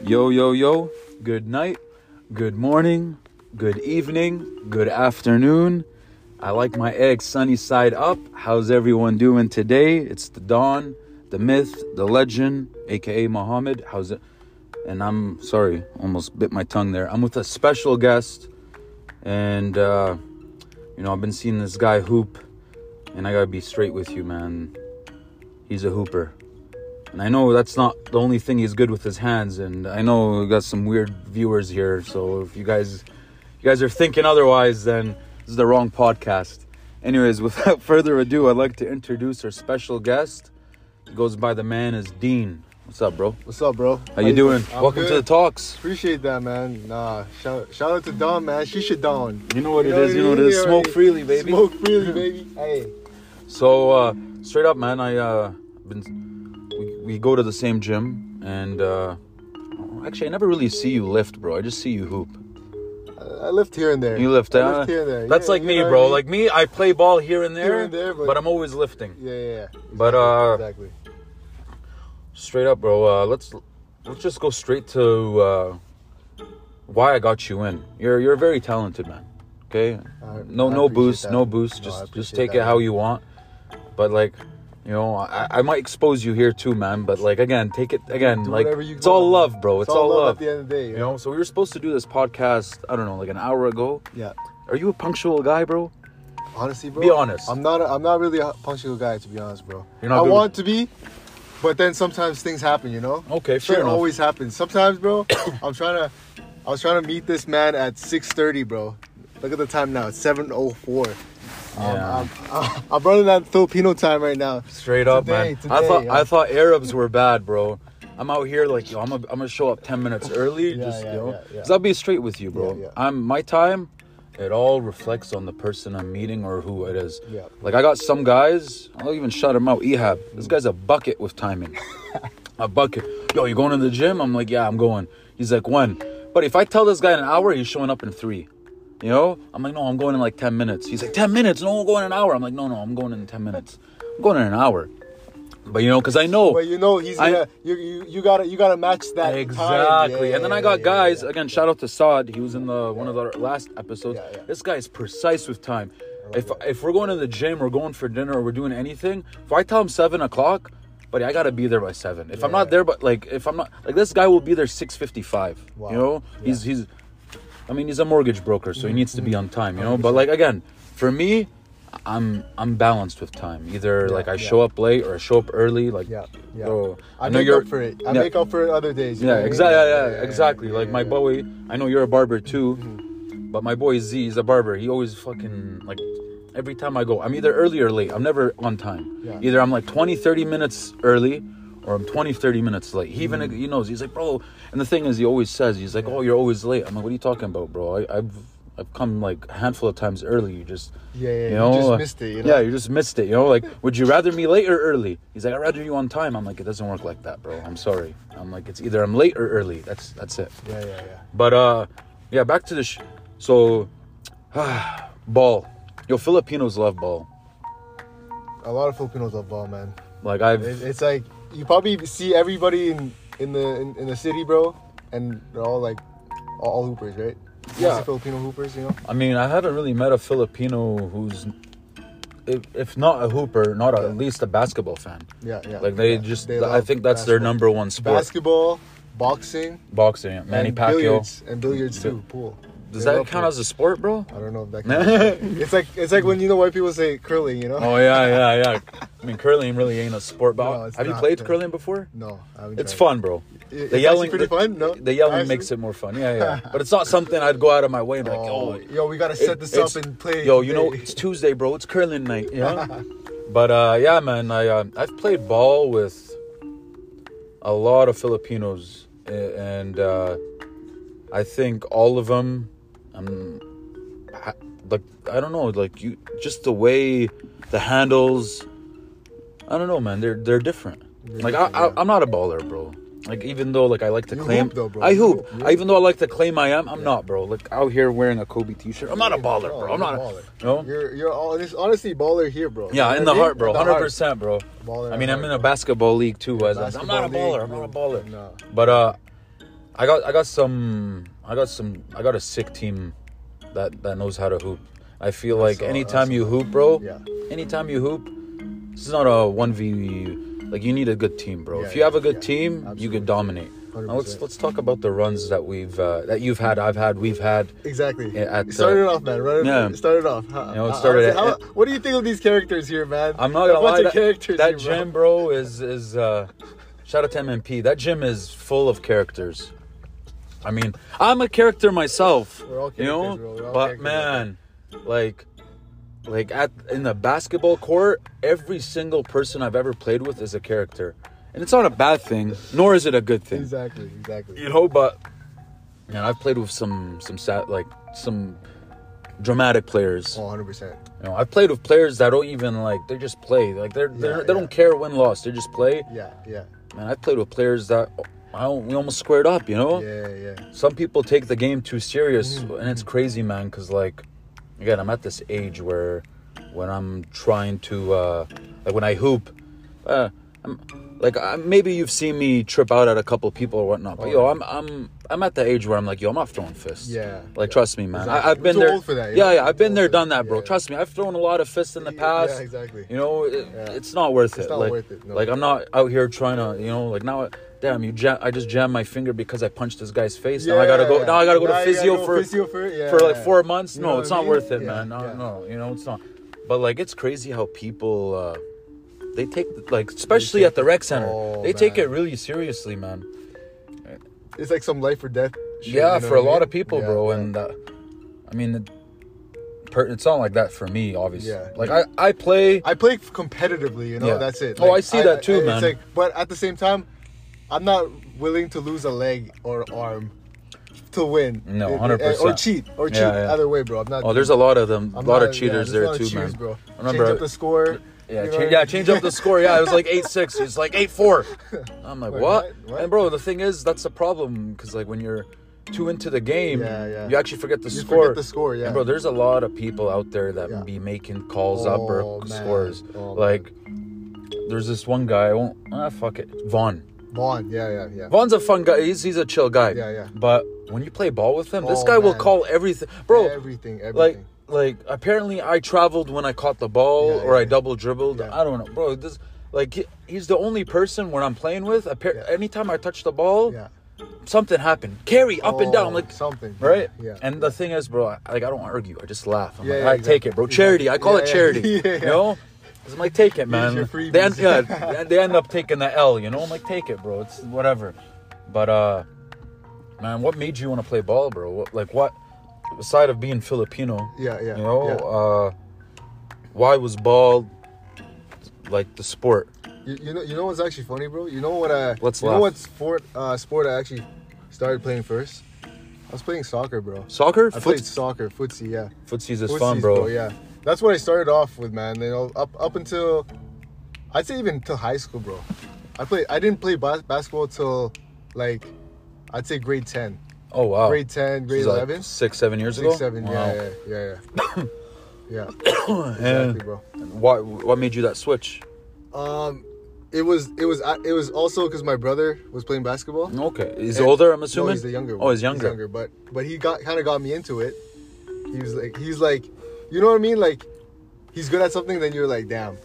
Yo, yo, yo. Good night, good morning, good evening, good afternoon. I like my eggs sunny side up. How's everyone doing today? It's the Don, the myth, the legend, aka Muhammad. How's it? And I'm sorry, almost bit my tongue there. I'm with a special guest, and uh, you know, I've been seeing this guy hoop, and I gotta be straight with you, man. He's a hooper. And I know that's not the only thing he's good with his hands, and I know we got some weird viewers here. So if you guys, you guys are thinking otherwise, then this is the wrong podcast. Anyways, without further ado, I'd like to introduce our special guest. He goes by the man as Dean. What's up, bro? What's up, bro? How you doing? I'm Welcome to the talks. Appreciate that, man. Nah, shout, shout out to Don, man. She should Don. You know what it know is. You know what it is. Smoke freely, baby. Smoke freely, baby. Hey. So uh, straight up, man, I uh, been we, we go to the same gym, and uh, actually, I never really see you lift, bro. I just see you hoop. I, I lift here and there. You lift, I huh? lift here and there. That's Yeah, like me, bro. I mean? Like me, I play ball here and there, Here and there, but, but- I'm always lifting. Yeah, yeah, yeah. But, uh, exactly. Straight up, bro. Uh, let's let's just go straight to uh, why I got you in. You're you're a very talented man. Okay, I- no I no boost, that. no boost. No, just just take that, it how you want. But like, you know, I, I might expose you here too, man. But like again, take it again. Do like it's all love, bro. It's, all love. at the end of the day. you know, so we were supposed to do this podcast. I don't know, like an hour ago. Yeah. Are you a punctual guy, bro? Honestly, bro. Be honest. I'm not. A, I'm not really a punctual guy, to be honest, bro. You're not I want to be, but then sometimes things happen. You know. Okay, enough. always happens. Sometimes, bro. I'm trying to. I was trying to meet this man at 6:30, bro. Look at the time now. It's 7:04. Yeah. Um, I'm, I'm running that Filipino time right now. Straight up, Today, man. today, I thought yeah. I thought Arabs were bad, bro. I'm out here like yo. I'm gonna I'm gonna show up ten minutes early, Yeah, just yeah, you know. yeah, yeah. Cause I'll be straight with you, bro. Yeah, yeah. I'm my time. It all reflects on the person I'm meeting or who it is. Yeah. Like I got some guys. I'll even shout him out. Ehab. This guy's a bucket with timing. a bucket. Yo, you going to the gym? I'm like, yeah, I'm going. He's like, when? But if I tell this guy in an hour, he's showing up in three. You know? I'm like, no, I'm going in like 10 minutes. He's like, 10 minutes? No, I'm going in an hour. I'm like, no, no, I'm going in 10 minutes. I'm going in an hour. But you know, because I know. But you know he's I- gonna. you, you you gotta you gotta match that. Exactly. Yeah, and then I got yeah, guys, yeah. again, shout out to Saad. He was in the one of the last episodes. Yeah, yeah. This guy is precise with time. If if we're going to the gym or going for dinner or we're doing anything, if I tell him seven o'clock, buddy, I gotta be there by seven. If I'm not there, but like if I'm not like this guy will be there six fifty five. Wow. You know? He's he's I mean he's a mortgage broker, so he needs to be on time, you know? But like again, for me, I'm I'm balanced with time. Either Yeah, like I yeah. show up late or I show up early. Like Yeah, yeah. so I, know make you're- up for it. I yeah. make up for it other days. yeah, exactly. Yeah, yeah, exactly. like my boy, I know you're a barber too, Mm-hmm. but my boy Z is a barber. He always fucking like every time I go, I'm either early or late. I'm never on time. Yeah. Either I'm like 20, 30 minutes early or I'm 20, 30 minutes late. He even he knows. He's like, bro. And the thing is, he always says, he's like, oh, you're always late. I'm like, what are you talking about, bro? I, I've I've come like a handful of times early. You just Yeah, yeah. you You, know, just uh, missed it. You know? yeah, you just missed it. You know, like, would you rather me late or early? He's like, I'd rather you on time. I'm like, it doesn't work like that, bro. I'm sorry. I'm like, it's either I'm late or early. That's that's it. yeah, yeah, yeah. But uh, yeah, back to the sh- so, ball. Yo, Filipinos love ball. A lot of Filipinos love ball, man. Like I've It, it's like you probably see everybody in in the in, in the city, bro, and they're all like all, all hoopers, right? Yeah. Filipino hoopers, you know. I mean, I haven't really met a Filipino who's, if, if not a hooper, not a, Yeah. at least a basketball fan. Yeah, yeah. Like they yeah. just, They I think that's their number one sport. Basketball, boxing, Boxing, Manny and Pacquiao. billiards, and billiards too. Pool. Does that count pool. as a sport, bro? I don't know if that. Counts. it's like it's like when you know white people say curling, you know. Oh yeah, yeah, yeah. I mean, curling really ain't a sport. But No, have you played man. curling before? No, I haven't It's fun, bro. It- The yelling, pretty the, fun. No, the yelling Actually? makes it more fun. Yeah, yeah. but it's not something I'd go out of my way and be like, Oh, yo, yo, we gotta set it- this up and play. yo, you know, it's Tuesday, bro. It's curling night. Yeah. but uh, yeah, man, I uh, I've played ball with a lot of Filipinos, and uh, I think all of them, ha- like I don't know, like you, just the way the handles. I don't know, man. They're they're different. They're like I, different, I, yeah. I'm not a baller, bro. Like even though like I like to You claim, hoop though, bro. I hoop. hoop, I, even though I like to claim I am, I'm not, bro. Like out here wearing a Kobe T-shirt, I'm not a baller, bro. I'm not. a baller. know? You're you're all this honestly baller here, bro. Yeah, in the heart, bro. Hundred percent, bro. Baller I mean, I'm in a basketball league too. As I'm not a baller. I'm not a baller. No. But uh, I got I got some I got some I got a sick team that that knows how to hoop. I feel like anytime you hoop, bro. Yeah. Anytime you hoop, this is not a one v. Like you need a good team, bro. Yeah, if you have a good yeah, team, you can dominate. Now let's let's talk about the runs that we've uh, that you've had, I've had, we've had. Exactly. Yeah, at, started uh, off, man. Right. yeah. Yeah. Started off. How, You know, it started how- at- how- what do you think of these characters here, man? I'm not A gonna lie, of that, characters that here, bro. gym, bro, is is uh, shout out to MMP. That gym is full of characters. I mean, I'm a character myself, We're all you know. bro. But man, like, like at in the basketball court, every single person I've ever played with is a character, and it's not a bad thing, nor is it a good thing. Exactly. Exactly. You know, but man, I've played with some some sad, like some dramatic players. Oh, 100 percent. You know, I've played with players that don't even like they just play. Like they're, they're they yeah. don't care win loss. They just play. Yeah. Yeah. Man, I've played with players that I we almost squared up. You know, Yeah. Yeah. some people take the game too serious, Mhm. and it's crazy, man. Because like, again, I'm at this age where when I'm trying to uh like when I hoop, uh, I'm like I, maybe you've seen me trip out at a couple people or whatnot. But Oh, yo. I'm I'm I'm at the age where I'm like, yo, I'm not throwing fists. Yeah. Like, yeah. trust me, man. Exactly. I, I've been too there. old for that, yeah, know? yeah. I've been there, done that. bro. Yeah. Trust me. I've thrown a lot of fists in the past. Yeah. Exactly. You know, it, it's not worth It's it. not like, worth it, no. like I'm not out here trying to, you know, like now, damn, you jam, I just jammed my finger because I punched this guy's face. now I gotta go. Yeah, Now I gotta go to physio go for physio for, yeah, for like four months. You no, it's not mean? worth it, Yeah, man. No, yeah. no, you know, it's not. But like, it's crazy how people uh they take like, especially take at the rec center, oh, they take it really seriously, man. It's like some life or death. shit, yeah, you know for a I lot of people, Yeah, bro. yeah. And uh, I mean, it, it's not like that for me, obviously. Yeah. Like I, I play. I play competitively, you know. Yeah. That's it. Oh, I see that too, it's man. Like, but at the same time, I'm not willing to lose a leg or arm to win. No, it- 100%. Or cheat, or cheat. Yeah, yeah. Either way, bro. I'm not. Oh, there's a lot of them, a lot not- of cheaters yeah, there too, cheaters, man. bro. Remember- Change up the score. Yeah, you change, know? yeah, change up the score. Yeah, it was like eight six. It's like eight four. I'm like, Wait, what? what? What? And bro, the thing is, that's the problem because like when you're too into the game, Yeah, yeah. you actually forget the You score. forget the score, yeah. And bro, there's a lot of people out there that Yeah. be making calls up or Oh, man. scores. Oh, like, there's this one guy. I won't. Ah, fuck it. Vaughn. Vaughn. Yeah, yeah, yeah. Vaughn's a fun guy. He's he's a chill guy. Yeah, yeah. But when you play ball with him, this Oh, guy will man. call everything, bro. everything, everything. like like apparently I traveled when I caught the ball Yeah, or I yeah. double dribbled. Yeah. I don't know, bro. This like he- he's the only person when I'm playing with. Appar- Yeah. Anytime I touch the ball, yeah. something happened. Carry up and down, Oh, like something. right. Yeah. And the thing is, bro, I, like I don't argue. I just laugh. I'm Yeah, like, yeah, I take it, bro. Charity. I call Yeah, it yeah. charity. Yeah, You know. I'm like, take it, man. They end, yeah, they end up taking the L. You know, I'm like, take it, bro. It's whatever. But uh, man, what made you want to play ball, bro? What, like what? Aside of being Filipino, Yeah, yeah. you know, yeah. uh, why was ball like the sport? You, you know, you know what's actually funny, bro? You know what? I, Let's you laugh. know what sport? Uh, sport I actually started playing first. I was playing soccer, bro. Soccer, I Foot, played soccer, footsie, yeah. footsies is Footsies, fun, bro. Yeah, that's what I started off with, man. You know, up up until I'd say even till high school, bro. I played. I didn't play bas- basketball till like I'd say grade ten, Oh wow, grade ten, grade like eleven, six, seven years ago. six, seven. Wow. Yeah, yeah, yeah, yeah. yeah, exactly, bro. What what made you that switch? Um, it was it was it was also because my brother was playing basketball. Okay, he's And- older. I'm No, assuming. he's the younger. Oh, one. he's younger. but but he got kind of got me into it. He was like, he's like, you know what I mean? Like, he's good at something, then you're like, damn.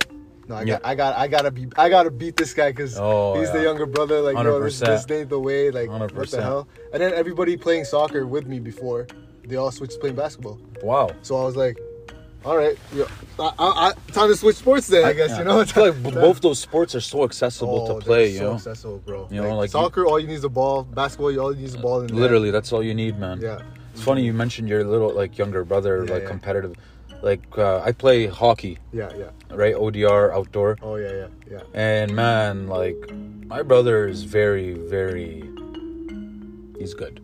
No, I got, I got, I gotta be, I gotta beat this guy because Oh, he's the younger brother. Like, this, 100%. this ain't the way. Like, what 100%. the hell? And then everybody playing soccer with me before, they all switched to playing basketball. Wow. So I was like, all right, I, I, I, time to switch sports then. I guess Yeah. you know. I feel like both those sports are so accessible Oh, to play. they're You know, accessible, bro. You know, like you- soccer, all you need is a ball. Basketball, you all you need is a ball. Literally, that's all you need, man. Yeah. It's funny you mentioned your little like younger brother, Yeah, like yeah. competitive. Like uh, I play hockey, Yeah, yeah. right? ODR outdoor, Oh yeah, yeah, yeah. and man, like my brother is very, very. He's good.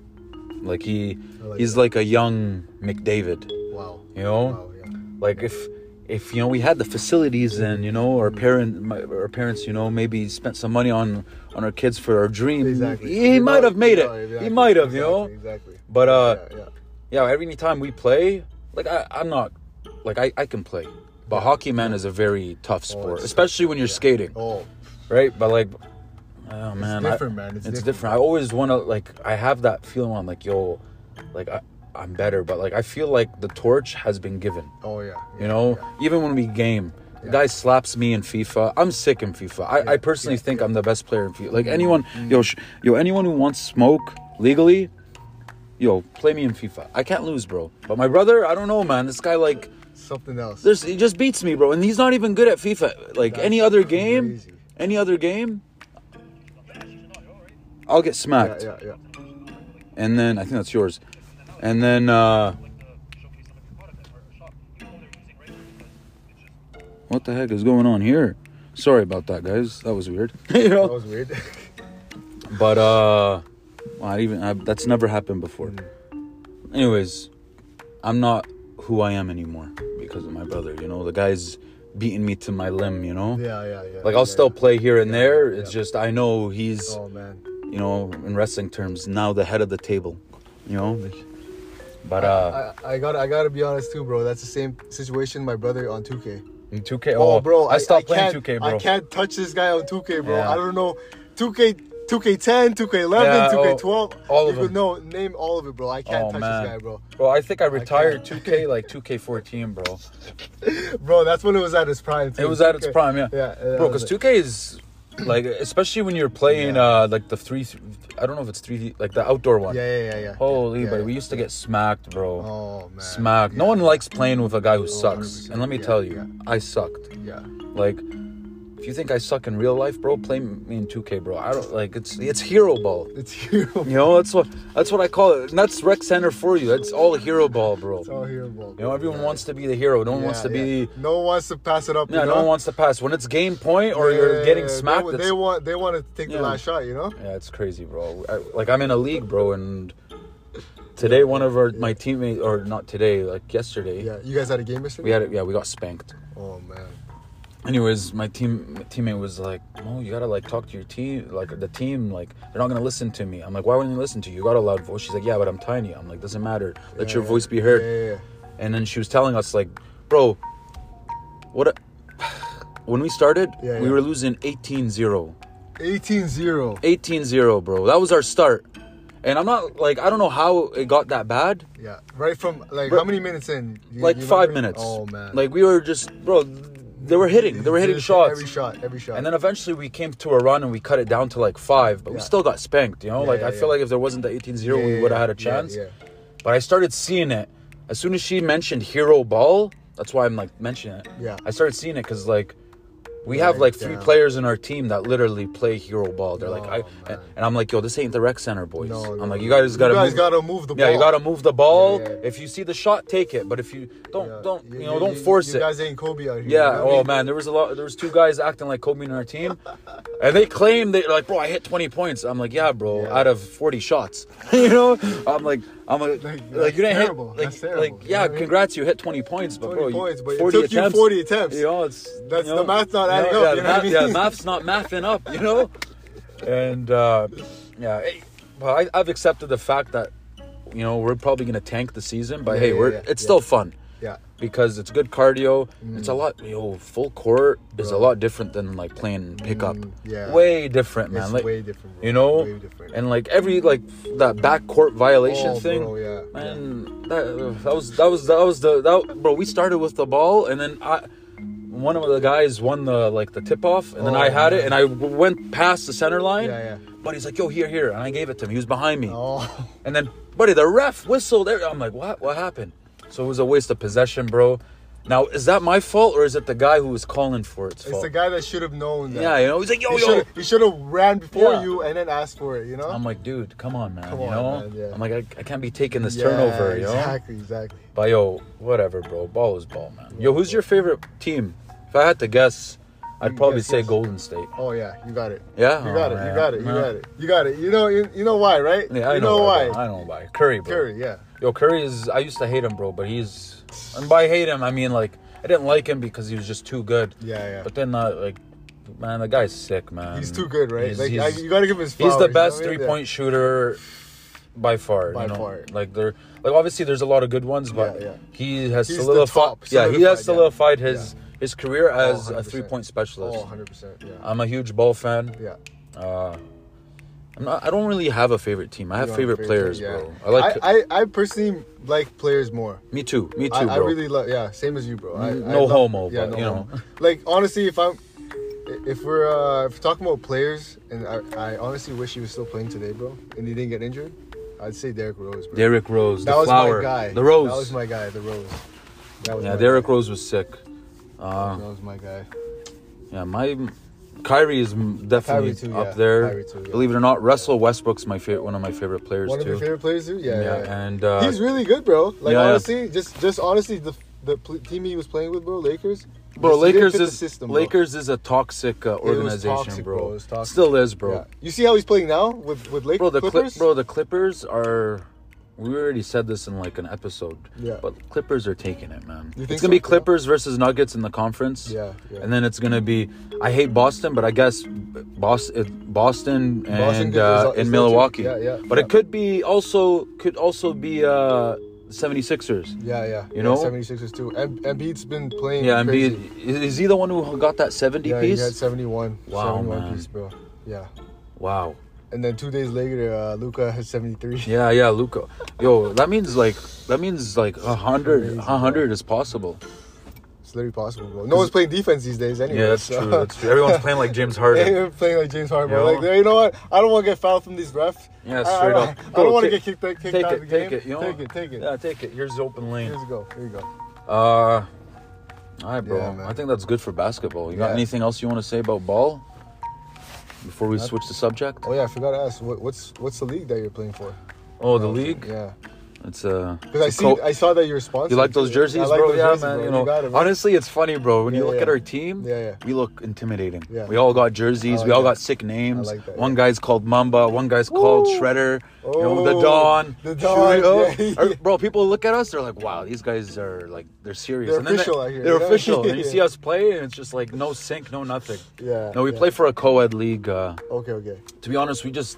Like he, like he's that. like a young McDavid. Wow. You know, Wow, yeah. like if if you know we had the facilities and you know our parent my, our parents you know maybe spent some money on on our kids for our dream Exactly. he, he might have made it no, exactly, he might have you know Exactly. exactly. but uh yeah, yeah. yeah every time we play like I, i'm not like I, I can play but hockey man is a very tough oh, sport it's especially when you're skating Oh, right but like Oh man, I- different, man. It's It's, different. I always want to like. I have that feeling. I'm like, yo, like I, I'm better, but like I feel like the torch has been given. Oh yeah. You know, even when we game, the guy slaps me in FIFA. I'm sick in FIFA. I, I personally think. I'm the best player in FIFA. Like mm, anyone, mm. yo, sh- yo, anyone who wants smoke legally, yo, play me in FIFA. I can't lose, bro. But my brother, I don't know, man. This guy like, Something else. there's he just beats me, bro, and he's not even good at FIFA. Like That's any other game, crazy. any other game, I'll get smacked. yeah, yeah. yeah. And then I think that's yours. And then uh What the heck is going on here? Sorry about that, guys. That was weird. you That was weird. But uh I even I, that's never happened before. Anyways, I'm not who I am anymore because of my brother, you know. The guy's beating me to my limb, you know. yeah, yeah, yeah. Like I'll yeah, still play here and Yeah, there. yeah. It's just I know he's Oh man. you know, in wrestling terms, now the head of the table. You know? But uh I, I, I gotta I gotta be honest too, bro. That's the same situation my brother on 2K. in 2K. Oh, bro, I stopped playing 2K, bro. I can't touch this guy on 2K, bro. Yeah. I don't know. 2K, 2K10, 2K11, Yeah, 2K12. all of them. know, name all of it, bro. I can't Oh, touch man. this guy, bro. Bro, I think I retired can't. 2K like 2K14, bro. Bro, that's when it was at its prime. Too. It was at its 2K. prime, yeah. Yeah, Bro, because 2K is like, especially when you're playing Yeah. uh like the three, I don't know if it's three, like the outdoor one. Yeah, yeah, yeah, yeah. Holy, yeah, but yeah. we used to get smacked, bro. Oh man. Smacked. No one likes playing with a guy who Oh, sucks. 100%, And let me tell you. I sucked. Yeah. Like, if you think I suck in real life, bro, play me in 2K, bro. I don't like it's it's hero ball. It's hero. You know, that's what that's what I call it. And that's rec center for you. That's all hero ball, bro. It's all hero ball. You know, everyone yeah. wants to be the hero. No one wants to Yeah, be. yeah. No one wants to pass it up. Yeah, you no one wants to pass. When it's game point or you're Yeah, getting they smacked, it's, They, want. They want to take Yeah. the last shot. You know. yeah, it's crazy, bro. I, like I'm in a league, bro, and today one of our my teammates, or not today, like yesterday, Yeah. You guys had a game yesterday. we had it. Yeah, we got spanked. Oh man. Anyways, my team my teammate was like, "No, you gotta like talk to your team, like the team, like they're not gonna listen to me." I'm like, "Why wouldn't they listen to you? You got a loud voice." She's like, "Yeah, but I'm tiny." I'm like, "Doesn't matter. Let Yeah, your yeah. voice be heard." Yeah. And then she was telling us like, "Bro, what?" A, when we started, Yeah, we were losing 18-0. 18-0. 18-0, bro. That was our start. And I'm not like I don't know how it got that bad. Yeah. Right from like Bro- how many minutes in? You- Like you five minutes. Oh man. Like we were just, bro. They were hitting. They were hitting shots. Every shot. Every shot. And then eventually we came to a run and we cut it down to like five, but we Yeah. still got spanked, you know? Yeah, like yeah, I feel like if there wasn't the 18 0, Yeah, we yeah, would have had a yeah, chance. Yeah. But I started seeing it. As soon as she mentioned hero ball, that's why I'm like mentioning it. Yeah. I started seeing it because like we have like three damn. players in our team that literally play hero ball. They're like, I, man. and, I'm like, yo, this ain't the rec center, boys. No, no, I'm like, you guys gotta, You guys move, gotta move the ball. yeah, you gotta move the ball. Yeah, yeah. If you see the shot, take it. But if you don't, Yeah. don't, you, know, don't force you it. guys ain't Kobe out here. Yeah. you know what I Oh mean? man, there was a lot. There was two guys acting like Kobe in our team, and they claim they like, bro, I hit 20 points. I'm like, yeah, bro, out of 40 shots. you know, I'm like, I'm like, Like, you didn't terrible. hit, like, That's terrible. like, You know yeah, I mean? congrats, you hit 20 points, but 20 bro, you- points, but it 40 took you 40 attempts. You know, it's That's- you know, the math's not you adding know, up, Yeah, you know what I math, yeah, math's not mathing up. You know, and uh, yeah, well, I, I've accepted the fact that you know we're probably gonna tank the season, but Yeah, hey, yeah, we're it's still fun. Because it's good cardio. It's a lot. Yo, full court is a lot different than like playing pickup. Mm, yeah. way different, man. It's like way different. Bro. you know, Way different. and like every like that back court violation Oh, thing. bro, yeah, man, that, that was that was that was the that, bro. We started with the ball, and then I. One of the guys won the like the tip off, and then Oh, I had man. it, and I went past the center line. Yeah, yeah. But he's like, "Yo, here, here," and I gave it to him. He was behind me, Oh. and then, buddy, the ref whistled. I'm like, "What? What happened?" So it was a waste of possession, bro. Now, is that my fault or is it the guy who was calling for it? It's fault? the guy that should have known that. yeah, you know, he's like, "Yo, He yo." should he should have ran before Yeah. you and then asked for it. You know. I'm like, dude, come on, man. Come you on, know, man, yeah. I'm like, I, I can't be taking this Yeah, turnover, you know. Exactly. Exactly. But yo, whatever, bro. Ball is ball, man. Yo, who's your favorite team? If I had to guess, I'd probably say yes. Golden State. Oh yeah, you got it. Yeah, You got Oh, it. You got it. You Man. got it. You got it. You know. You, you know why, right? Yeah, I you know, know why. why. bro. I know why. Curry, bro. Curry. Yeah. Yo, Curry is. I used to hate him, bro, but he's. And by hate him, I mean like I didn't like him because he was just too good. Yeah. Yeah. But then, uh, like, man, the guy's sick, man. he's too good, right? He's, like he's, I, you got to give him his. he's Flowers, the you best know I mean? three point shooter by far. By you know? far. Like there, like obviously there's a lot of good ones, but Yeah, yeah. he has He's the solidified. yeah, he has solidified, yeah. solidified his his career as a three point specialist. Oh, 100 percent. Yeah. I'm a huge ball fan. yeah. Uh, I'm not. I don't really have a favorite team. I have favorite a players, favorite bro. I like. I, I, I personally like players more. me too. Me too, I, bro. I really love. Yeah, same as you, bro. I, no love- homo, yeah, but, no you homo. know. Like honestly, if I'm, if we're uh, if we're talking about players, and I, I honestly wish he was still playing today, bro, and he didn't get injured, I'd say Derrick Rose, bro. Derrick Rose, that the was flower, my guy. the rose. That was my guy. The rose. Yeah, Derrick guy. Rose was sick. Uh, That was my guy. yeah, my Kyrie is definitely Kyrie too, up yeah. there. Too, yeah. Believe it or not, Russell Westbrook's my favorite, one of my favorite players too. One of your favorite players too. Yeah, yeah. yeah. and uh, He's really good, bro. Like honestly, just just honestly, the the pl- team he was playing with, bro, Lakers. bro, just- he didn't Lakers is system, bro. Lakers is a toxic uh, organization, toxic, bro. bro. Toxic. Still is, bro. You see how he's playing now with with Lakers? Bro, the Cli- Clippers. bro, the Clippers are. We already said this in like an episode. Yeah. But Clippers are taking it, man. You It's gonna be so? Clippers versus Nuggets in the conference. Yeah, yeah. And then it's gonna be. I hate Boston, but I guess Boston, Boston, and Boston uh, in Milwaukee. Yeah, yeah, But yeah. it could be also could also be uh 76ers. Yeah, yeah. You know? 76ers too. And Embiid's been playing. Yeah, and crazy. be, is he the one who got that 70 Yeah, he piece? had 71. Wow, 71 man. piece, bro. Yeah. Wow. And then two days later, uh, Luka has 73. Yeah, yeah, Luka. Yo, that means like that means like a hundred, a hundred is possible. It's literally possible, bro. No one's playing defense these days, anyway. Yeah, that's so- true. That's true. Everyone's playing like James Harden. They're playing like James Harden. Yo. Like, you know what? I don't want to get fouled from these refs. Yeah, I- straight I, up. I, don't want to get kicked, kicked Take out it, of the take game. it. You know, take it, take it. Yeah, take it. Here's the open lane. Here you go. Here you go. Uh, all right, bro. Yeah. I think that's good for basketball. You got Yeah. anything else you want to say about ball before we switch the subject? Oh yeah, I forgot to ask. What, what's what's the league that you're playing for? Oh, the league. Yeah. It's uh. Because I see, co- I saw that you're sponsored. you like those jerseys, like bro? those yeah, jerseys, man. bro. You know, got it, honestly, it's funny, bro. When you look yeah. at our team, Yeah, yeah. we look intimidating. Yeah. We all got jerseys. I we all that. got sick names. Like that, One yeah. guy's called Mamba. One guy's called Ooh. Shredder. you know, the Oh, Don. the Don, yeah, Bro, people look at us. They're like, "Wow, these guys are like they're serious." They're and they- official out here, They're you official. and you see us play, and it's just like no sync, no nothing. Yeah. No, we play for a co-ed league. Uh, Okay, okay. to be honest, we just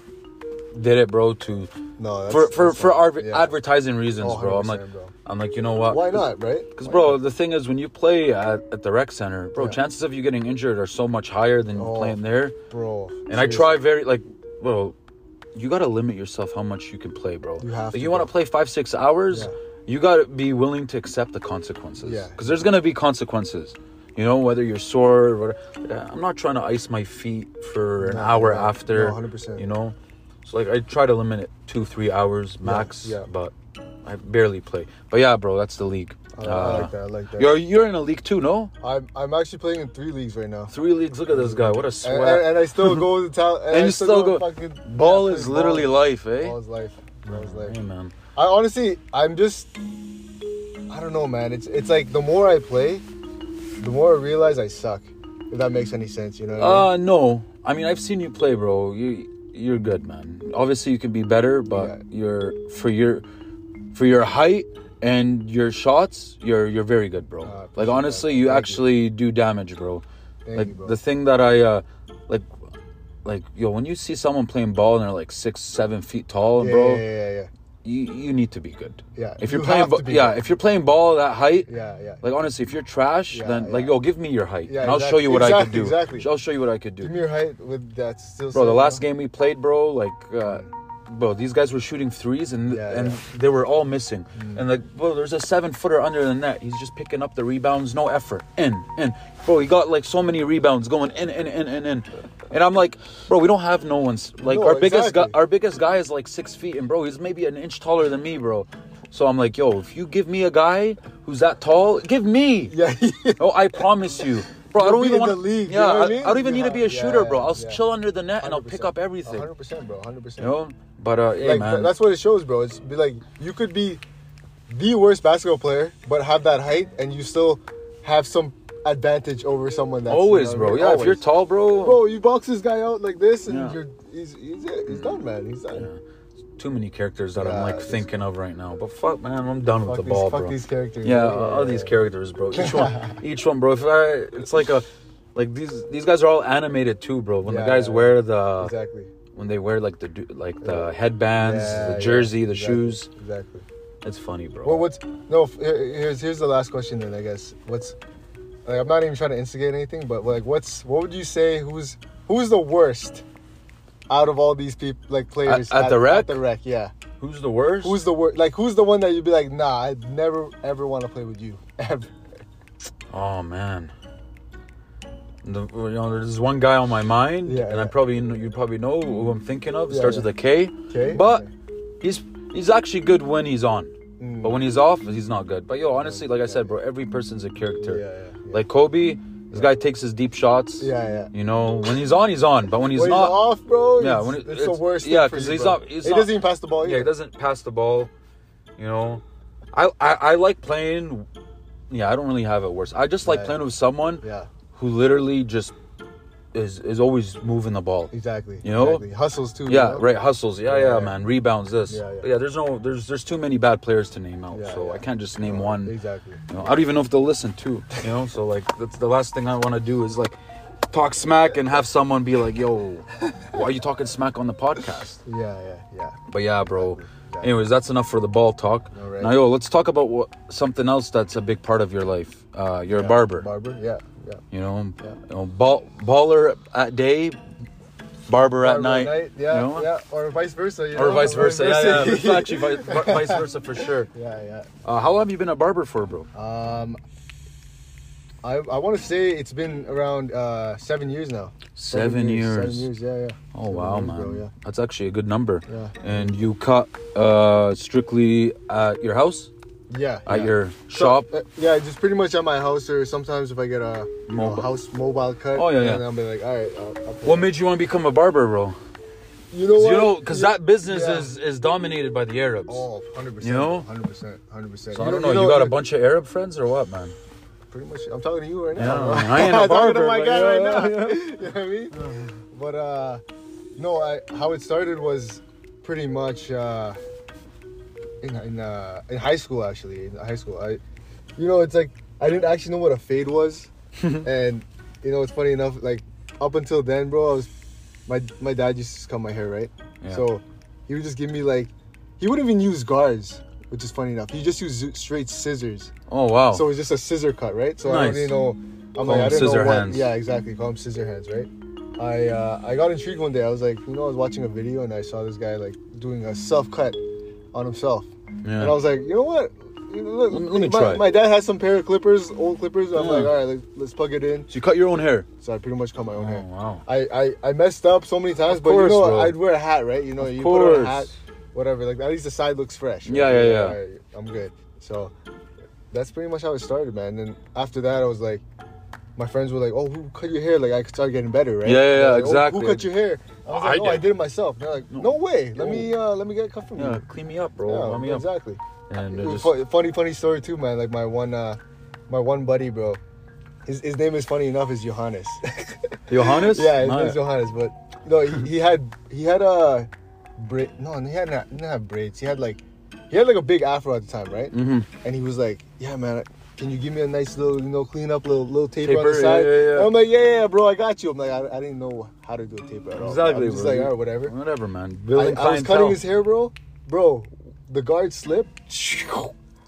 did it, bro, to No, that's, for for that's for not- our yeah. advertising reasons, bro. I'm like, 100%, bro. I'm like, you know what? Why not, right? Because, Why bro, not? the thing is, when you play at, at the rec center, bro, Yeah. chances of you getting injured are so much higher than Oh, playing there. bro. And I try very, like, bro, you got to limit yourself how much you can play, bro. You have Like, to, you want to bro. play five, six hours, Yeah. you got to be willing to accept the consequences. Yeah. Because there's going to be consequences. You know, whether you're sore or whatever. Yeah, I'm not trying to ice my feet for an hour no, after. no, 100%. You know? So, like, I try to limit it two, three hours max. yeah. But I barely play. But yeah, bro, that's the league. I, I Uh, like that. I like that. you're you're in a league too, no? I'm I'm actually playing in three leagues right now. Three leagues. Look at this guy. What a And, sweat. and, and I still go to town. And, And you still go- Fucking, ball yeah, is play literally life, eh? Ball is life. Ball is life. Hey, man. I honestly, I'm just, I don't know, man. It's it's like the more I play, the more I realize I suck. If that makes any sense, you know. What I mean? Uh, no. I mean, I've seen you play, bro. You you're good, man. Obviously, you can be better, but Yeah. you're for your for your height and your shots, you're you're very good, bro. Uh, like honestly, you Thank you. actually do damage, bro. Thank like you, bro. the thing that I uh like like yo when you see someone playing ball and they're like six seven feet tall, yeah, bro, yeah, yeah, yeah, you you need to be good. yeah. If you're You playing, be yeah, good. if you're playing ball that height, yeah, yeah. like honestly, if you're trash, Yeah, then like yeah. yo, give me your height, Yeah, and I'll show you what I could do. exactly. I'll show you what I could do, Give me your height with that still. bro. The last game we played, bro, like, uh, bro, these guys were shooting threes and Yeah, and yeah. Mm. they were all missing, and like, bro, there's a seven footer under the net. He's just picking up the rebounds, no effort, in, in, bro. He got like so many rebounds going in, in, in, in, in. And I'm like, bro, we don't have no one's like No, our biggest guy. Our biggest guy is like six feet, and bro, he's maybe an inch taller than me, bro. So I'm like, yo, if you give me a guy who's that tall, give me. Yeah, Oh, I promise you. Bro, I You'll don't be even want league, you Yeah, know what I I, mean? I don't even need to be a shooter, bro. I'll yeah. chill under the net and I'll pick up everything. hundred percent, bro. Hundred percent. You know? But uh, hey, like man. th- that's what it shows, bro. It's be like you could be the worst basketball player, but have that height, and you still have some advantage over someone that's always, you know bro. Yeah, if you're tall, bro. bro, you box this guy out like this, and Yeah. you're he's he's, he's done, man. He's done. Yeah. Too many characters that I'm like thinking of right now. But fuck, man, I'm done with the these, ball, fuck bro. these characters. yeah, bro. all these characters, bro. Each one, each one, bro. If I, it's like a, like these these guys are all animated too, bro. When Yeah, the guys yeah, wear the, exactly. When they wear like the like the Yeah. headbands, Yeah, the yeah, jersey, the exactly, shoes. Exactly. It's funny, bro. Well, what's no? Here's here's the last question then. I guess what's like I'm not even trying to instigate anything, but like what's what would you say? Who's who's the worst out of all these people, like players at the rec? At the rec, yeah. Who's the worst? Who's the worst? Like, who's the one that you'd be like, nah, I'd never ever want to play with you ever. Oh man. The, you know, there's one guy on my mind, Yeah, and I probably you probably know who I'm thinking of. It Yeah, starts yeah. with a K. But he's he's actually good when he's on, Mm. but when he's off, he's not good. But yo, honestly, like I said, bro, every person's a character. Yeah, yeah, yeah. Like Kobe, this guy takes his deep shots. Yeah, yeah. You know, when he's on, he's on. But when he's when not, he's off, bro. Yeah, it's, when it- it's, it's- the worst. yeah, thing for 'cause you, he's not- he's he not- doesn't even pass the ball. yeah, he doesn't pass the ball. You know, I I, I like playing. Yeah, I don't really have it worse. I just like Yeah. playing with someone Yeah, who literally just is is always moving the ball. exactly. You know? exactly. hustles too. you Yeah, know? right. Hustles. Yeah, Yeah, yeah, man. Rebounds. This. Yeah, yeah. Yeah, there's no. There's there's too many bad players to name out. Yeah, so yeah. I can't just name one. Exactly. You know, I don't even know if they'll listen too. You know, so like that's the last thing I want to do is like talk smack and have someone be like, "Yo, why are you talking smack on the podcast?" Yeah, yeah, yeah. But yeah, bro. Exactly. Anyways, that's enough for the ball talk. All right. Now, yo, let's talk about what something else that's a big part of your life. Uh, you're a barber. Barber. Yeah, yeah. You know, Yeah. you know, ball, baller at day, barber at Barber night. Yeah, you know? yeah. Or vice versa. You Or know? vice versa. Yeah, yeah. It's actually vice, vice versa for sure. yeah, Uh, how long have you been a barber for, bro? Um, I I want to say it's been around uh seven years now. Seven years. Seven years. Yeah, yeah. Oh Seven wow, years, man. yeah. That's actually a good number. Yeah. And you cut uh, strictly at your house, Yeah. at yeah. your So, shop. uh, yeah, just pretty much at my house, or sometimes if I get a you know, house mobile cut. Oh, yeah, yeah. I'll be like, all right. I'll, I'll What made you want to become a barber, bro? You know? You know, because that business yeah. is is dominated by the Arabs. Oh, 100%. You know? 100%. 100%. so I don't know. You, got a bunch of Arab friends or what, man? Pretty much. I'm talking to you right Yeah, now. I ain't a I'm talking to barber, my guy yeah, right yeah, now. yeah. you know what I mean? But uh, no, I how it started was pretty much uh, in in uh, in high school actually. In high school, I, you know, it's like I didn't actually know what a fade was, and you know, it's funny enough. Like up until then, bro, I was my my dad used to cut my hair, right? Yeah. So he would just give me like he wouldn't even use guards, which is funny enough. He just used straight scissors. Oh wow. So it's just a scissor cut, right? So I Nice. don't know. I'm like, I didn't scissor know what, hands. Yeah, exactly. Call him scissor hands, right? I uh, I got intrigued one day. I was like, you know, I was watching a video and I saw this guy like doing a self cut on himself, yeah. and I was like, you know what? Look, Let me- let me my, try. My dad has some pair of clippers, old clippers. I'm Yeah. like, all right, let's, let's plug it in. so you cut your own hair. So I pretty much cut my own Oh hair. wow. I, I, I messed up so many times, Of but course, you know, bro. I'd wear a hat, right? You know, Of you put on a hat, whatever. Like at least the side looks fresh. right? Yeah, yeah, yeah. Right, I'm good. So that's pretty much how it started, man. And after that, I was like, my friends were like, "Oh, who cut your hair?" Like I started getting better, right? Yeah, yeah, yeah, like, "Oh, exactly. who cut your hair? I was I like, "Oh, I did." did it myself." They're like, No. "No way! Let me, uh, let me get it cut from Yeah, you." clean me up, bro. Yeah, Let me up. exactly. And it Fu- just, funny, funny story too, man. Like my one, uh, my one buddy, bro. His, his name is funny enough is Johannes. Johannes. Yeah, his name's Johannes, but no, he, he had he had a braid. No, he had not, he didn't have braids. He had like he had like a big afro at the time, right? Mhm. And he was like, "Yeah, man, can you give me a nice little, you know, clean up little little taper, on the side?" yeah, yeah. I'm like, "Yeah, yeah, bro, I got you." I'm like, I, I didn't know how to do a taper at all. Exactly, I'm just bro. like, all right, whatever. Whatever, man. I, I was cutting his hair, bro. Bro, the guard slipped.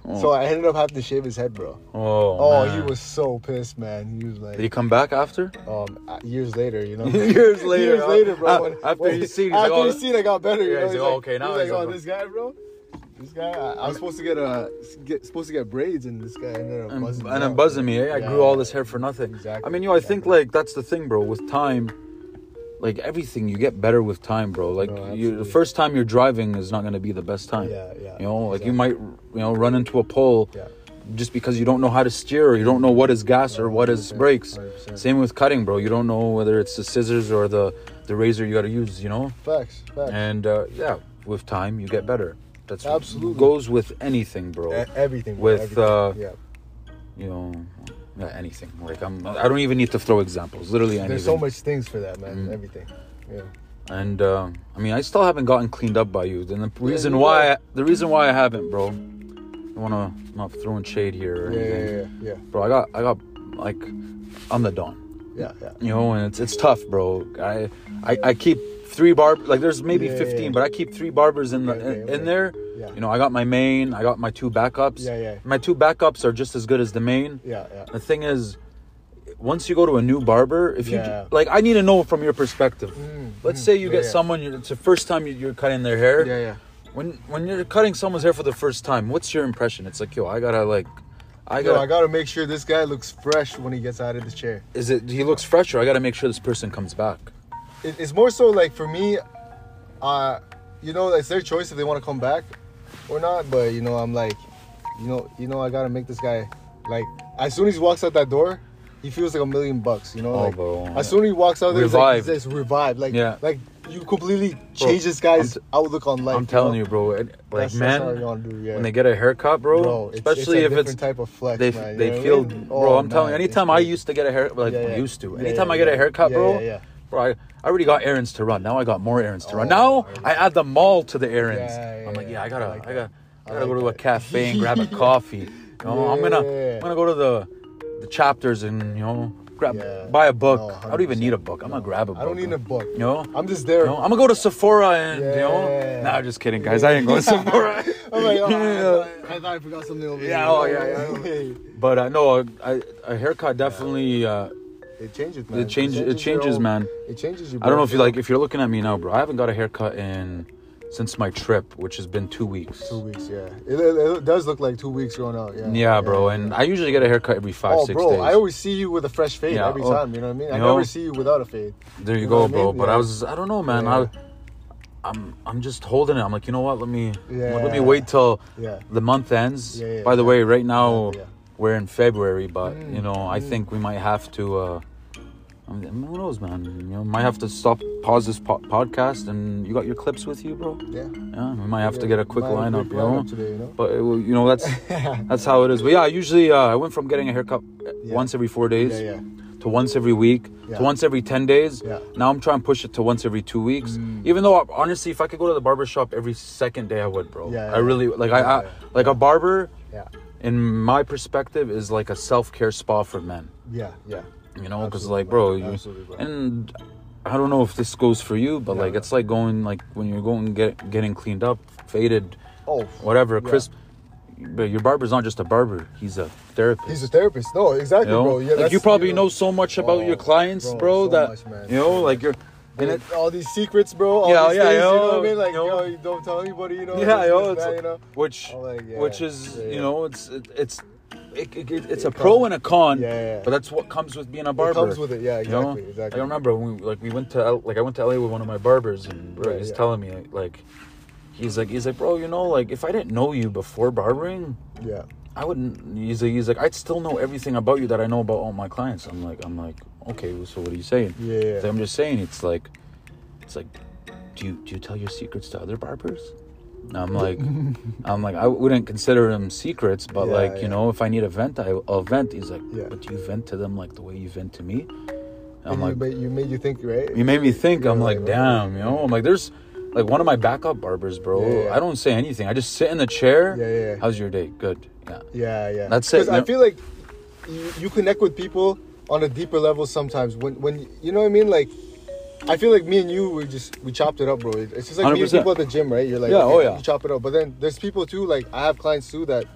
Oh. So I ended up having to shave his head, bro. Oh, Oh, man. he was so pissed, man. He was like, Did he come back after? um, uh, years later, you know. Years later, years later, bro. When- after when- you seen, he's after like, oh, you seen, I got better. You Yeah, know? he's like, oh, okay, now he's he's like, oh, this guy, bro. This guy, I, I was supposed to get a get supposed to get braids, and this guy ended up and, buzzing. and me then out. buzzing me. Eh? I Yeah, grew all this hair for nothing. Exactly, I mean, yo, I think like that's the thing, bro. With time, like everything, you get better with time, bro. Like No, you, the first time you're driving is not gonna be the best time. Yeah, yeah. You know, like you might, you know, run into a pole Yeah. just because you don't know how to steer or you don't know what is gas or what is brakes. 100%. Same with cutting, bro. You don't know whether it's the scissors or the the razor you got to use. You know, Facts, facts. and uh, yeah, with time you get better. That's Absolutely. goes with anything, bro. E- everything. bro, with, everything. uh, yeah. you know, anything. Like I'm, I don't even need to throw examples. Literally anything. There's so much things for that, man. Mm. Everything. Yeah. And uh, I mean, I still haven't gotten cleaned up by you. And the reason you why, are. the reason why I haven't, bro. I wanna I'm not throwing shade here or Yeah, anything, yeah, yeah, yeah, bro. I got, I got, like, I'm the don. yeah, yeah. You know, and it's it's tough, bro. I, I, I keep three barb like there's maybe Yeah, yeah, 15, yeah. but I keep three barbers in the in, in there. Yeah. You know, I got my main, I got my two backups. Yeah, yeah. My two backups are just as good as the main. Yeah, yeah. The thing is, once you go to a new barber, if you like, I need to know from your perspective. Mm, Let's mm, say you yeah, get yeah. someone. It's the first time you- you're cutting their hair. Yeah, yeah. When when you're cutting someone's hair for the first time, what's your impression? It's like, yo, I gotta like, I gotta. I gotta make sure this guy looks fresh when he gets out of the chair. is it he looks fresher? I gotta make sure this person comes back? It, it's more so like for me, uh, you know, it's their choice if they want to come back or not. But you know, I'm like, you know, you know, I gotta make this guy like as soon as he walks out that door, he feels like a million bucks. You know, Oh, like bro. as soon as he walks out, there, he's Revived. like, he's just revived. Like, Yeah. like you completely change this guy's t- outlook on life. I'm telling you, bro. It, like That's- man, that's do, yeah. when they get a haircut, bro, Bro, it's, especially it's if it's type of flex, they man, they what I feel, mean? bro. Oh, I'm telling you, anytime I used to get a hair, like Yeah, yeah. used to, anytime I get a haircut, bro, yeah, yeah. bro, I, I already got errands to run. Now I got more errands to run. Oh, Now I add the mall to the errands. Yeah, yeah, I'm like, yeah, yeah, I gotta, I I, gotta. I gotta go like to a cafe and grab a coffee. You know, I'm gonna, I'm gonna go to the, the chapters and you know, grab, Yeah. buy a book. No, I don't even need a book. I'm gonna grab a book. I don't need a book. You know, I'm just there. you know, I'm gonna go to Sephora and you Yeah. know, nah, just kidding, guys. I ain't going to Sephora. I'm like, oh, Yeah. I, thought, I thought I forgot something over Yeah, here. oh, yeah, yeah. But uh, no, a haircut definitely uh, it changes, man. it changes. It changes, whole- man. It changes you. Bro. I don't know if you like if you're looking at me now, bro. I haven't got a haircut in since my trip, which has been two weeks. Two weeks, yeah. It, it, it does look like two weeks going out. Yeah, Yeah, bro. And I usually get a haircut every five, oh, six bro, days. I always see you with a fresh fade Yeah, every oh, time. You know what I mean? I know? never see you without a fade. there you, you go, know I bro. mean? But I was, I don't know, man. Yeah. I, I'm, I'm just holding it. I'm like, you know what? Let me, yeah. let me wait till Yeah. the month ends. Yeah, yeah, By the way, right now Yeah, yeah. We're in February, but Mm, you know, I mm. think we might have to. uh I mean, who knows, man? You know, might have to stop, pause this po- podcast, and you got your clips with you, bro. Yeah. Yeah, we might have to get a quick Might have a lineup, you know. today, you know? But it, will- you know, that's that's how it is. But yeah, usually uh, I went from getting a haircut Yeah. once every four days Yeah, yeah. to once every week Yeah. to once every ten days. Yeah. Now I'm trying to push it to once every two weeks. Mm. Even though honestly, if I could go to the barber shop every second day, I would, bro. Yeah, I really like. I, I yeah. like a barber. Yeah. In my perspective, is like a self care spa for men. Yeah, yeah. You know, because like, bro, you, bro. and I don't know if this goes for you, but Yeah, like it's like going like when you're going get getting cleaned up, faded, Oh, whatever, Yeah. crisp. But your barber's not just a barber; he's a therapist. he's a therapist. No, exactly, you know, bro. Yeah, like you probably know, know so much about Oh, your clients, bro, bro, so that much, you know, like you're. And it, all these secrets, bro. All Yeah, these yeah, things, yo, you know what I mean? Like, yo. yo, you don't tell anybody, you know. yeah, yo, this, it's that, you know. which, like, yeah, which is, yeah, you know, it's it, it's it, it, it- it's a It pro and a con. Yeah, yeah. But that's what comes with being a It barber. comes with it, yeah, you know? exactly, exactly. I remember when we like we went to like I went to LA with one of my barbers and bro, Right, he's telling me like he's like he's like bro you know like if I didn't know you before barbering Yeah, I wouldn't he's like, he's like I'd still know everything about you that I know about all my clients I'm like I'm like okay so what are you saying yeah. So I'm just saying it's like it's like do you do you tell your secrets to other barbers And I'm like I'm like I wouldn't consider them secrets but Yeah, like you yeah. know if I need a vent I, I'll vent he's like Yeah. but do you vent to them like the way you vent to me I'm And like you, made, you made you think, right? you made me think. Yeah, I'm like, like, damn, you know. I'm like, there's like one of my backup barbers, bro. I don't say anything. I just sit in the chair. Yeah, yeah. How's your day? Good. Yeah. Yeah, yeah. That's it, Because I feel like you, you connect with people on a deeper level sometimes. When when you know what I mean, like. I feel like me and you, we just we chopped it up, bro. It's just like me and 100%. people at the gym, right? You're like, Yeah, okay, oh, yeah. you chop it up. But then there's people too, like I have clients too that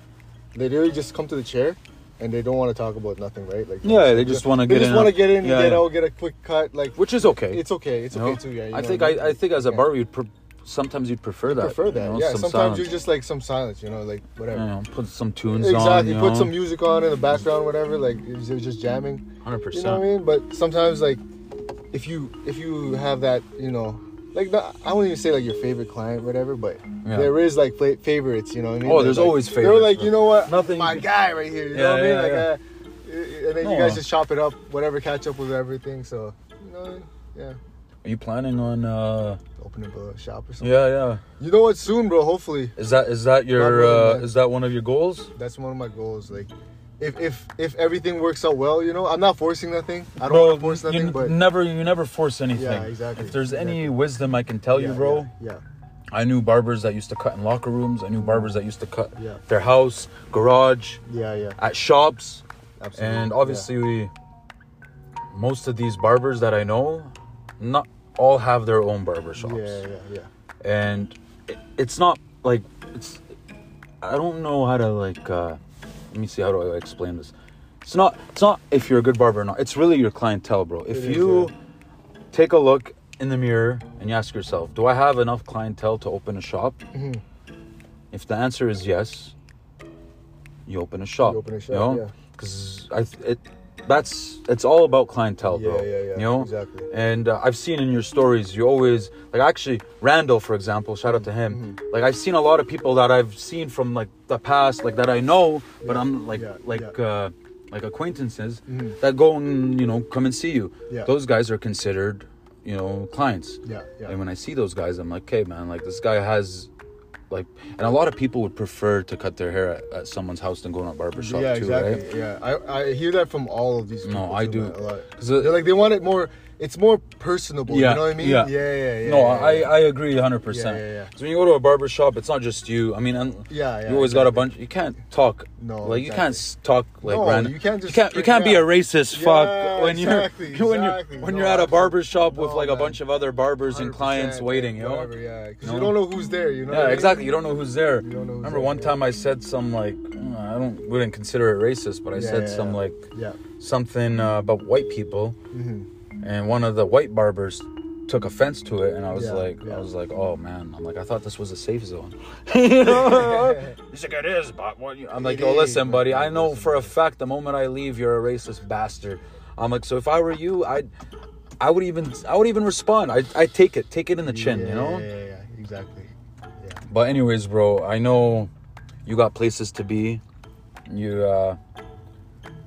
they literally just come to the chair and they don't want to talk about nothing, right? Like Yeah, they just wanna they get just in want to get in, Yeah, get yeah. out, get a quick cut. Like Which is okay. it's okay, it's you okay too. Yeah, I think what mean? I, I think as a barber, you'd pre- sometimes you'd prefer that. prefer that. you know, yeah, some sometimes silence. you're just like some silence, you know, like whatever. you know, put some tunes on. Exactly. Put know? some music on in the background, whatever. Like you're just jamming. Hundred percent. You know what I mean? But sometimes, like, if you if you have that, you know, like not, I won't even say like your favorite client, whatever. But Yeah. there is like fa- favorites. You know what I mean? Oh, That, there's like, always favorites. They're like, you know what? Nothing My guy right here. You Yeah, know what I mean? yeah, Like, yeah. uh, and then No, you guys just chop it up, whatever, catch up with everything. So, you know, yeah, Are you planning on? uh open up a shop or something. Yeah, yeah. You know what? Soon, bro. Hopefully, Is that is that your really, uh, is that one of your goals? that's one of my goals. Like, if if if everything works out well, you know, I'm not forcing nothing. I don't Bro, want to force nothing, you but never you never force anything. Yeah, exactly, If there's any wisdom I can tell you, bro, Yeah, I knew barbers that used to cut in locker rooms. I knew barbers that used to cut Yeah. their house, garage, yeah, yeah, yeah. at shops, Absolutely. and obviously we, most of these barbers that I know, not all have their own barber shops. yeah, yeah, yeah. and it, it's not like it's. I don't know how to like. uh Let me see how do I explain this. it's not it's not if you're a good barber or not. It's really your clientele, bro. If is, you yeah. take a look in the mirror and you ask yourself, do I have enough clientele to open a shop? Mhm. If the answer is yes, you open a shop. You open a shop, You know? yeah. Because I it that's it's all about clientele, Yeah, bro. yeah, yeah. You know, Exactly. and uh, I've seen in your stories, you always like actually Randall, for example. Shout out to him. Mm-hmm. Like I've seen a lot of people that I've seen from like the past, like that I know, but I'm like yeah, like yeah. uh like acquaintances Mhm. that go and you know come and see you. Yeah. Those guys are considered you know clients. Yeah, yeah. And when I see those guys, I'm like, okay, man, like this guy has. Like, and a lot of people would prefer to cut their hair at, at someone's house than going to a barber shop yeah, too, exactly. right? Yeah, I, I hear that from all of these. No, I too, do. a lot. 'Cause, They're like they want it more. It's more personable. Yeah, you know what I mean? yeah. yeah, yeah. yeah no, yeah, I, yeah. I agree 100%. Yeah, yeah, yeah. Because when you go to a barber shop, it's not just you. I mean, and Yeah, yeah, you always got a bunch. You can't talk. No, like you can't talk like No, random. you can't just You can't, you can't be a racist Yeah, fuck when exactly, you're when you're when No, you're at a barber shop with No, like a bunch of other barbers and clients waiting. You know. whatever, yeah, because No. you don't know who's there. You know. Yeah, exactly. You don't know who's there. You don't know Remember one time I said some like I don't wouldn't consider it racist, but I said some like Yeah. something uh, about white people, hmm and one of the white barbers took offense to it, and I was Yeah, like, yeah. I was like, oh man, I'm like, I thought this was a safe zone. you know? He's like, it is, but what? You-" I'm like, It yo, listen, buddy, I know for a fact the moment I leave, you're a racist bastard. I'm like, so if I were you, I'd. I would even I would even respond. I I take it, take it in the chin, yeah, you know. Yeah, yeah, yeah, exactly. Yeah. But anyways, bro, I know you got places to be. You uh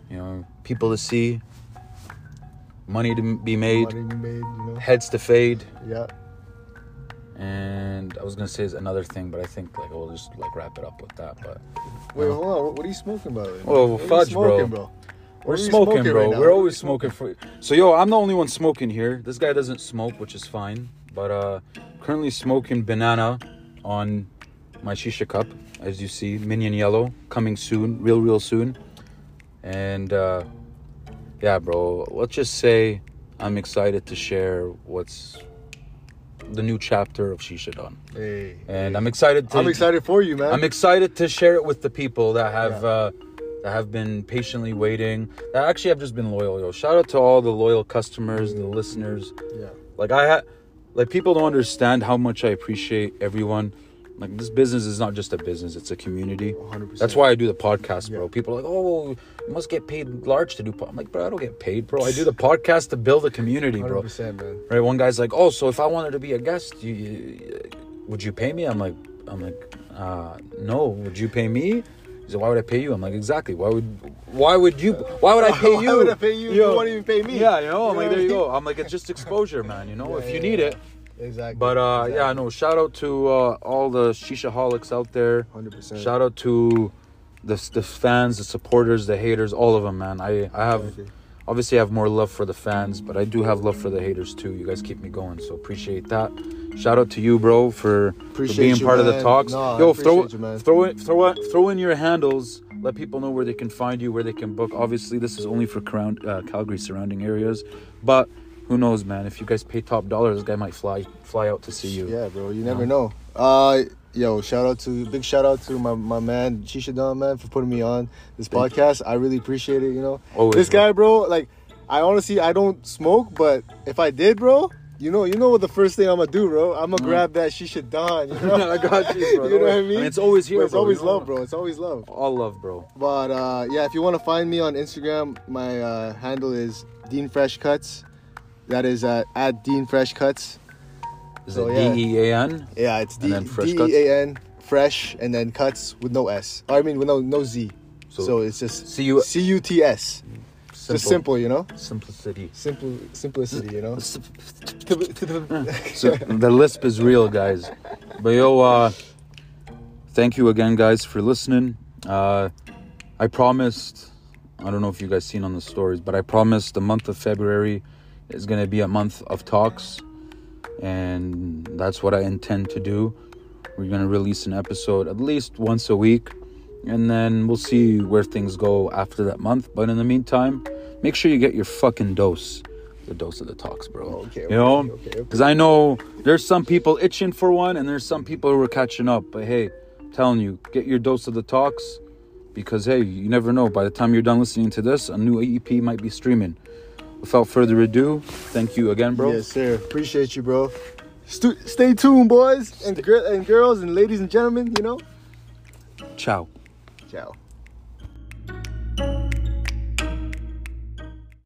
you know, people to see, money to be made, made, you know. heads to fade, Yeah. and I was gonna say is another thing, but I think like we'll just like wrap it up with that. But Wait, No. hold on. What, are you smoking, by the way? Oh, What are you fudge, smoking, bro. What we're you smoking, bro. right we're always smoking for. So yo, I'm the only one smoking here. This guy doesn't smoke, which is fine. But uh currently smoking banana on my shisha cup, as you see, minion yellow, coming soon, real real soon. And uh yeah, bro, let's just say I'm excited to share what's the new chapter of Shisha Don. Hey, And hey. I'm excited to I'm excited for you, man. I'm excited to share it with the people that have Yeah. uh, that have been patiently waiting. That actually have just been loyal. Yo, shout out to all the loyal customers, the listeners. yeah. Like I had, like people don't understand how much I appreciate everyone. Like this business is not just a business; it's a community. 100%. That's why I do the podcast, bro. Yeah. People are like, "Oh, you must get paid large to do." Po-. I'm like, bro, I don't get paid, bro. I do the podcast to build a community, bro. 100%, man. Right? One guy's like, "Oh, so if I wanted to be a guest, you, you would you pay me?" I'm like, "I'm like, uh, no. Would you pay me?" He's like, "Why would I pay you?" I'm like, "Exactly. Why would why would you why would I pay you? Why would I pay you if you won't even pay me? Yeah, you know. I'm You like, know there you what I go. I'm like, it's just exposure, man. You know, Yeah, if you need yeah. it. Exactly. But uh, exactly. yeah, no. Shout out to uh, all the shisha holics out there. 100%. Shout out to the the fans, the supporters, the haters, all of them, man. I I have obviously I have more love for the fans, but I do have love for the haters too. You guys keep me going, so appreciate that. Shout out to you, bro, for, for being you, part of the talks. No, Yo, throw you, man. throw it, throw it, throw in your handles. Let people know where they can find you, where they can book. Obviously, this is only for Crown, uh, Calgary surrounding areas, but who knows, man? If you guys pay top dollar, this guy might fly fly out to see you. Yeah, bro. You never know. Uh, yo, shout out to big shout out to my, my man Shisha Don man for putting me on this Thank podcast. I really appreciate it. You know, Always, this guy, bro. Like, I honestly I don't smoke, but if I did, bro. You know, you know what the first thing I'm gonna do, bro. I'm gonna grab that shisha Don. You know? I got you, bro. you know what I mean? it's always here, But it's bro. always You know? love, bro. It's always love. All love, bro. But uh, yeah, if you want to find me on Instagram, my uh, handle is Dean Fresh Cuts. That is uh, at Dean Fresh Cuts. Is So, it yeah. D E A N? Yeah, it's D And Fresh D Cuts? E A N Fresh and then Cuts with no S. I mean with no no Z. So- So, it's just See you. C U T S. Just simple, you know. Simplicity. Simple simplicity, you know. so the lisp is real, guys. But yo, uh, thank you again, guys, for listening. Uh, I promised. I don't know if you guys seen on the stories, but I promised the month of February is gonna be a month of talks, and that's what I intend to do. We're gonna release an episode at least once a week, and then we'll see where things go after that month. But in the meantime, make sure you get your fucking dose, the dose of the talks, bro. Oh, okay, you know, okay, okay, okay. because I know there's some people itching for one, and there's some people who are catching up. But hey, I'm telling you, get your dose of the talks. because hey, you never know. By the time you're done listening to this, a new EP might be streaming. Without further ado, thank you again, bro. Yes, sir. Appreciate you, bro. Stu- stay tuned, boys and, gir- and girls and ladies and gentlemen. You know. Ciao. Ciao.